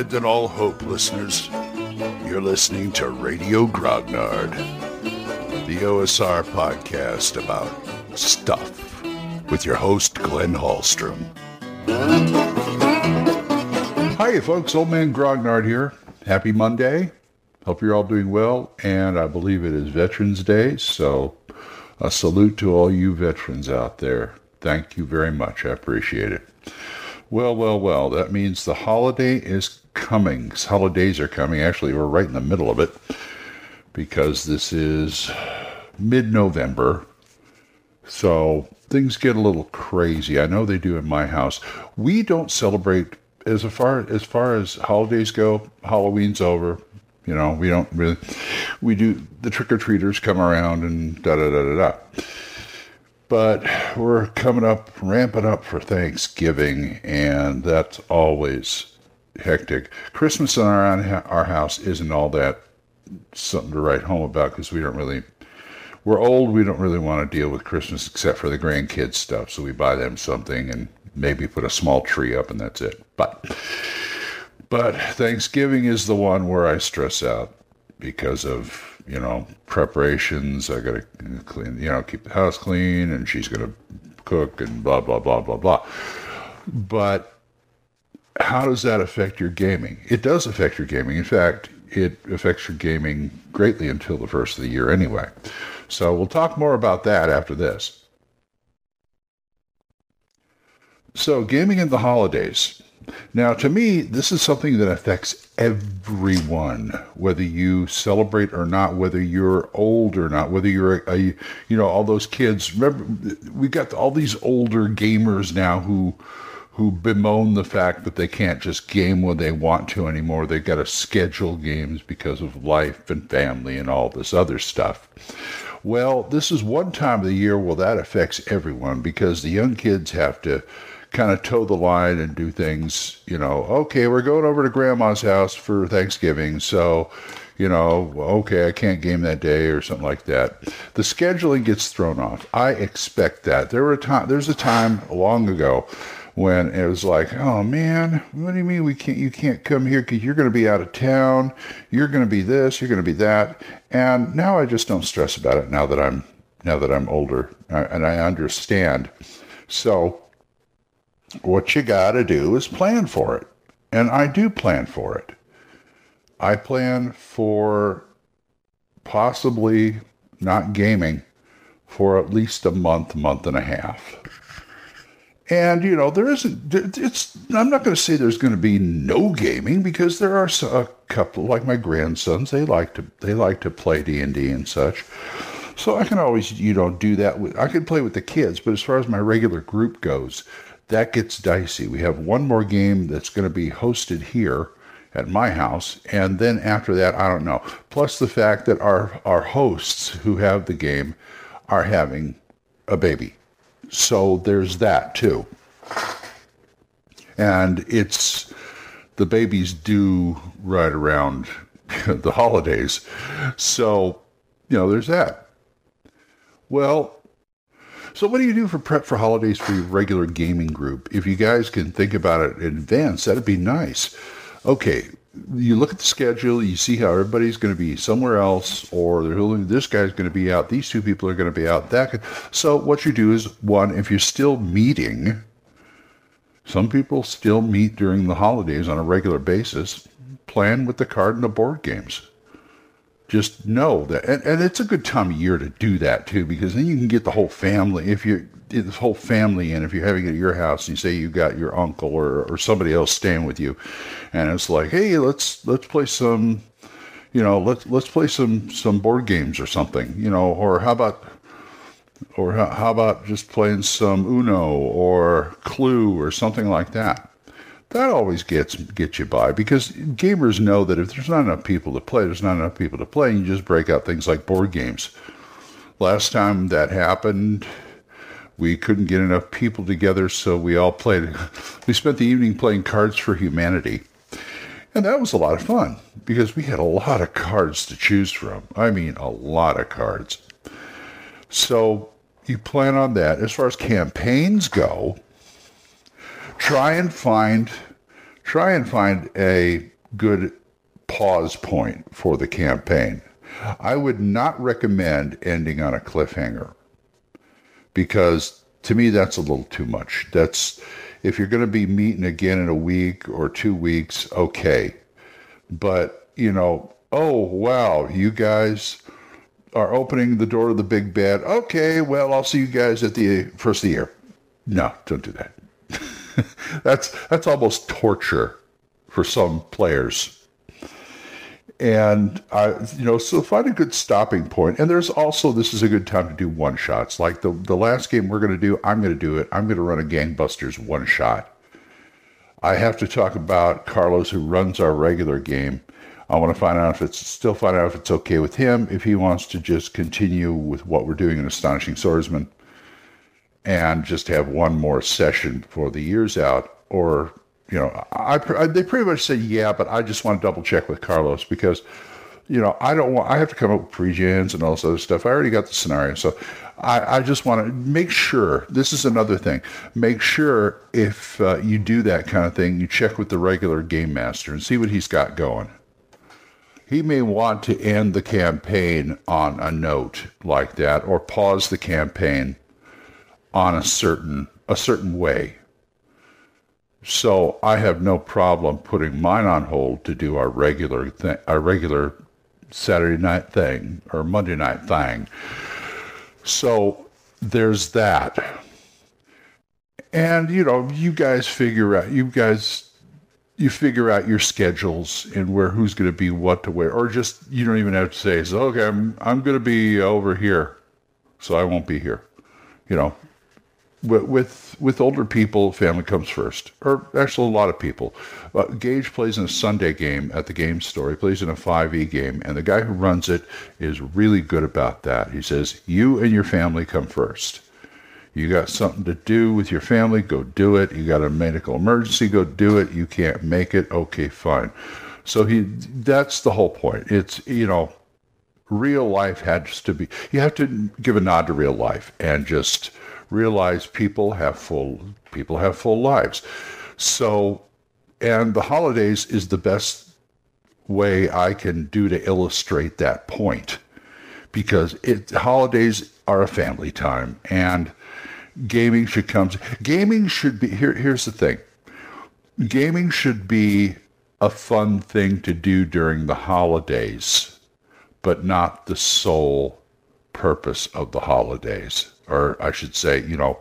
Abandon all hope, listeners. You're listening to Radio Grognard, the OSR podcast about stuff with your host, Glenn Hallstrom. Hi, folks. Old Man Grognard here. Happy Monday. Hope you're all doing well. And I believe it is Veterans Day. So a salute to all you veterans out there. Thank you very much. I appreciate it. Well, well, well, that means the holiday is coming. Holidays are coming. Actually, we're right in the middle of it because this is mid November. So things get a little crazy. I know they do in my house. We don't celebrate as far as far as holidays go. Halloween's over. You know, we don't really. We do the trick or treaters come around and da da da da da but we're coming up, ramping up for Thanksgiving, and that's always hectic. Christmas in our our house isn't all that something to write home about because we don't really. We're old. We don't really want to deal with Christmas except for the grandkids stuff. So we buy them something and maybe put a small tree up, and that's it. But but Thanksgiving is the one where I stress out because of you know, preparations. I got to clean, you know, keep the house clean, and she's to cook and blah, blah, blah, blah, blah. But how does that affect your gaming? It does affect your gaming. In fact, it affects your gaming greatly until the first of the year anyway. So we'll talk more about that after this. So, gaming in the holidays. Now, to me, this is something that affects everyone, whether you celebrate or not, whether you're old or not, whether you're a, a you know, all those kids. Remember, we've got all these older gamers now who who bemoan the fact that they can't just game when they want to anymore. They've got to schedule games because of life and family and all this other stuff. Well, this is one time of the year where that affects everyone because the young kids have to kind of toe the line and do things, you know, okay, we're going over to grandma's house for Thanksgiving. So, you know, okay, I can't game that day or something like that. The scheduling gets thrown off. I expect that. There were a time, there's a time long ago when it was like, oh man, what do you mean we can't? You can't come here because you're going to be out of town. You're going to be this. You're going to be that. And now I just don't stress about it. Now that I'm now that I'm older uh, and I understand. So what you got to do is plan for it. And I do plan for it. I plan for possibly not gaming for at least a month, month and a half. And you know, there isn't. It's. I'm not going to say there's going to be no gaming because there are a couple, like my grandsons. They like to. They like to play D and D and such. So I can always, you know, do that. With, I can play with the kids, but as far as my regular group goes, that gets dicey. We have one more game that's going to be hosted here at my house, and then after that, I don't know. Plus the fact that our our hosts who have the game are having a baby, so there's that too. And it's the babies do right around the holidays, so you know there's that. Well, so, what do you do for prep for holidays for your regular gaming group? If you guys can think about it in advance, that'd be nice. Okay, you look at the schedule, you see how everybody's going to be somewhere else, or this guy's going to be out, these two people are going to be out. That could, so what you do is one, if you're still meeting, some people still meet during the holidays on a regular basis. Plan with the card and the board games just know that and, and it's a good time of year to do that too because then you can get the whole family if you this whole family in if you're having it at your house and you say you got your uncle or, or somebody else staying with you and it's like hey let's let's play some you know let's let's play some some board games or something you know or how about or how, how about just playing some uno or clue or something like that that always gets gets you by because gamers know that if there's not enough people to play, there's not enough people to play, and you just break out things like board games. Last time that happened, we couldn't get enough people together, so we all played. We spent the evening playing Cards for Humanity. And that was a lot of fun because we had a lot of cards to choose from. I mean, a lot of cards. So you plan on that. As far as campaigns go, try and find try and find a good pause point for the campaign. I would not recommend ending on a cliffhanger because to me that's a little too much. That's if you're going to be meeting again in a week or two weeks, okay. But, you know, oh, wow, you guys are opening the door to the big bad. Okay, well, I'll see you guys at the first of the year. No, don't do that. that's that's almost torture for some players. And I, you know, so find a good stopping point. And there's also this is a good time to do one shots. Like the the last game we're going to do, I'm going to do it. I'm going to run a gangbusters one shot. I have to talk about Carlos, who runs our regular game. I want to find out if it's still find out if it's okay with him, if he wants to just continue with what we're doing in Astonishing Swordsman and just have one more session before the years out, or you know, I, I, they pretty much said yeah, but I just want to double check with Carlos because you know I don't want I have to come up with pre-gens and all this other stuff. I already got the scenario, so I, I just want to make sure. This is another thing. Make sure if uh, you do that kind of thing, you check with the regular game master and see what he's got going. He may want to end the campaign on a note like that, or pause the campaign on a certain a certain way. So I have no problem putting mine on hold to do our regular thing, our regular Saturday night thing or Monday night thing. So there's that. And you know, you guys figure out you guys you figure out your schedules and where who's going to be what to where or just you don't even have to say okay I'm I'm going to be over here so I won't be here. You know, with with older people, family comes first, or actually a lot of people. Uh, Gage plays in a Sunday game at the game store. He plays in a 5e game, and the guy who runs it is really good about that. He says, "You and your family come first. You got something to do with your family, go do it. You got a medical emergency, go do it. You can't make it, okay, fine." So he that's the whole point. It's you know, real life has to be. You have to give a nod to real life and just realize people have full people have full lives. So, and the holidays is the best way I can do to illustrate that point. Because it holidays are a family time and gaming should come gaming should be here here's the thing. Gaming should be a fun thing to do during the holidays but not the sole purpose of the holidays or I should say, you know,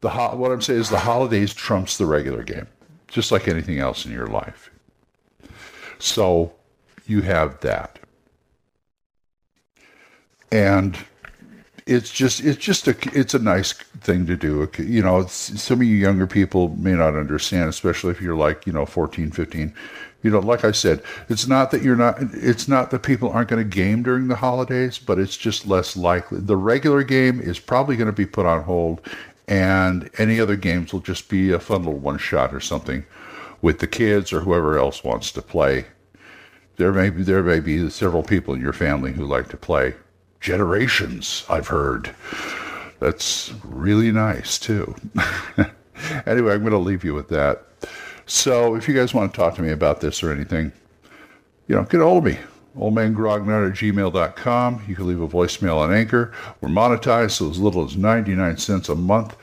the ho- what I'm saying is the holidays trumps the regular game, just like anything else in your life. So you have that, and it's just it's just a it's a nice thing to do. You know, some of you younger people may not understand, especially if you're like you know 14, 15 you know, like I said, it's not that you're not, it's not that people aren't going to game during the holidays, but it's just less likely. The regular game is probably going to be put on hold, and any other games will just be a fun little one shot or something with the kids or whoever else wants to play. There may be, there may be several people in your family who like to play. Generations, I've heard. That's really nice too. anyway, I'm going to leave you with that. So if you guys want to talk to me about this or anything, you know, get a hold of me. Oldmangrognard at gmail.com. You can leave a voicemail on Anchor. We're monetized, so as little as 99 cents a month.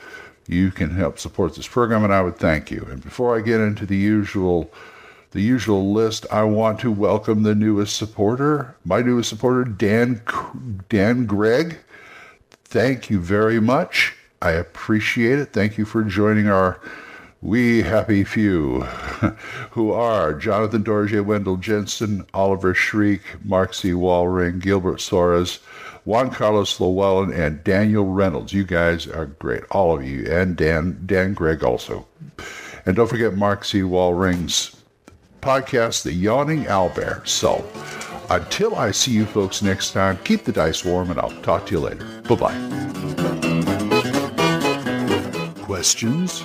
You can help support this program, and I would thank you. And before I get into the usual the usual list, I want to welcome the newest supporter, my newest supporter, Dan Dan Gregg. Thank you very much. I appreciate it. Thank you for joining our we happy few, who are Jonathan Dorje, Wendell Jensen, Oliver Shriek, Mark C. Walring, Gilbert Soares, Juan Carlos Llewellyn, and Daniel Reynolds. You guys are great, all of you, and Dan Dan Gregg also. And don't forget Mark C. Walring's podcast, The Yawning Owlbear. So until I see you folks next time, keep the dice warm, and I'll talk to you later. Bye bye. Questions?